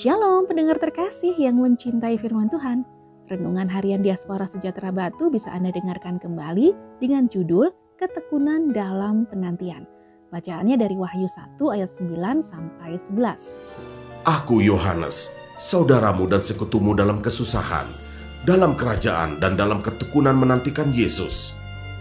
Shalom pendengar terkasih yang mencintai firman Tuhan. Renungan harian Diaspora Sejahtera Batu bisa Anda dengarkan kembali dengan judul Ketekunan dalam Penantian. Bacaannya dari Wahyu 1 ayat 9 sampai 11. Aku Yohanes, saudaramu dan sekutumu dalam kesusahan, dalam kerajaan dan dalam ketekunan menantikan Yesus.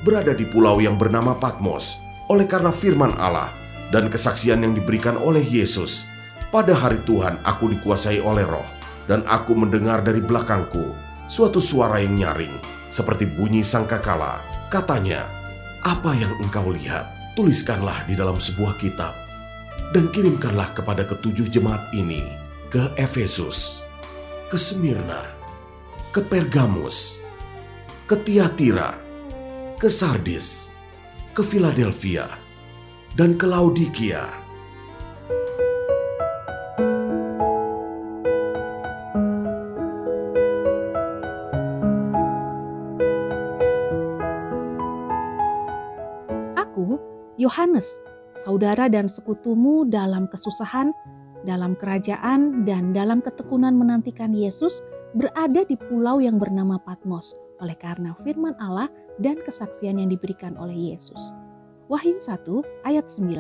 Berada di pulau yang bernama Patmos, oleh karena firman Allah dan kesaksian yang diberikan oleh Yesus pada hari Tuhan aku dikuasai oleh roh, dan aku mendengar dari belakangku suatu suara yang nyaring, seperti bunyi sangkakala. Katanya, apa yang engkau lihat, tuliskanlah di dalam sebuah kitab, dan kirimkanlah kepada ketujuh jemaat ini, ke Efesus, ke Smyrna, ke Pergamus, ke Tiatira, ke Sardis, ke Philadelphia, dan ke Laodikia Yohanes, saudara dan sekutumu dalam kesusahan, dalam kerajaan, dan dalam ketekunan menantikan Yesus, berada di pulau yang bernama Patmos oleh karena firman Allah dan kesaksian yang diberikan oleh Yesus. Wahyu 1 ayat 9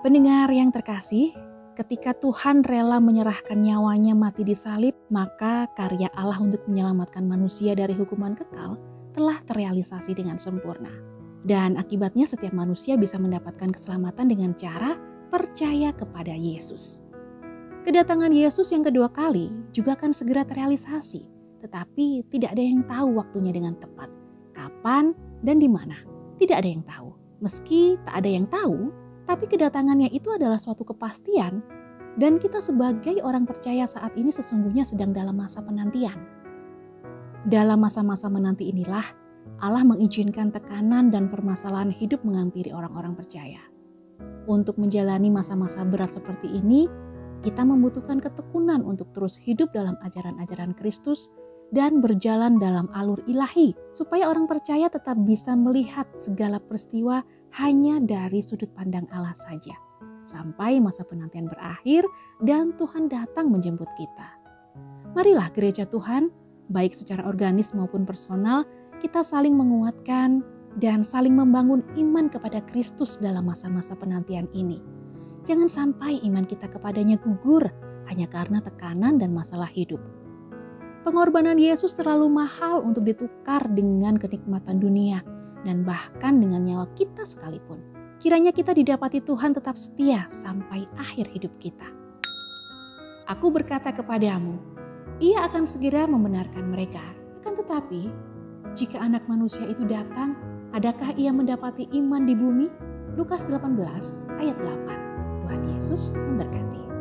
Pendengar yang terkasih, ketika Tuhan rela menyerahkan nyawanya mati di salib, maka karya Allah untuk menyelamatkan manusia dari hukuman kekal telah terrealisasi dengan sempurna. Dan akibatnya setiap manusia bisa mendapatkan keselamatan dengan cara percaya kepada Yesus. Kedatangan Yesus yang kedua kali juga akan segera terrealisasi, tetapi tidak ada yang tahu waktunya dengan tepat. Kapan dan di mana? Tidak ada yang tahu. Meski tak ada yang tahu, tapi kedatangannya itu adalah suatu kepastian dan kita sebagai orang percaya saat ini sesungguhnya sedang dalam masa penantian. Dalam masa-masa menanti inilah Allah mengizinkan tekanan dan permasalahan hidup menghampiri orang-orang percaya. Untuk menjalani masa-masa berat seperti ini, kita membutuhkan ketekunan untuk terus hidup dalam ajaran-ajaran Kristus dan berjalan dalam alur ilahi, supaya orang percaya tetap bisa melihat segala peristiwa hanya dari sudut pandang Allah saja, sampai masa penantian berakhir dan Tuhan datang menjemput kita. Marilah gereja Tuhan, baik secara organis maupun personal, kita saling menguatkan dan saling membangun iman kepada Kristus dalam masa-masa penantian ini. Jangan sampai iman kita kepadanya gugur hanya karena tekanan dan masalah hidup. Pengorbanan Yesus terlalu mahal untuk ditukar dengan kenikmatan dunia dan bahkan dengan nyawa kita sekalipun. Kiranya kita didapati Tuhan tetap setia sampai akhir hidup kita. Aku berkata kepadamu, ia akan segera membenarkan mereka. Akan tetapi, jika anak manusia itu datang, adakah ia mendapati iman di bumi? Lukas 18 ayat 8. Tuhan Yesus memberkati.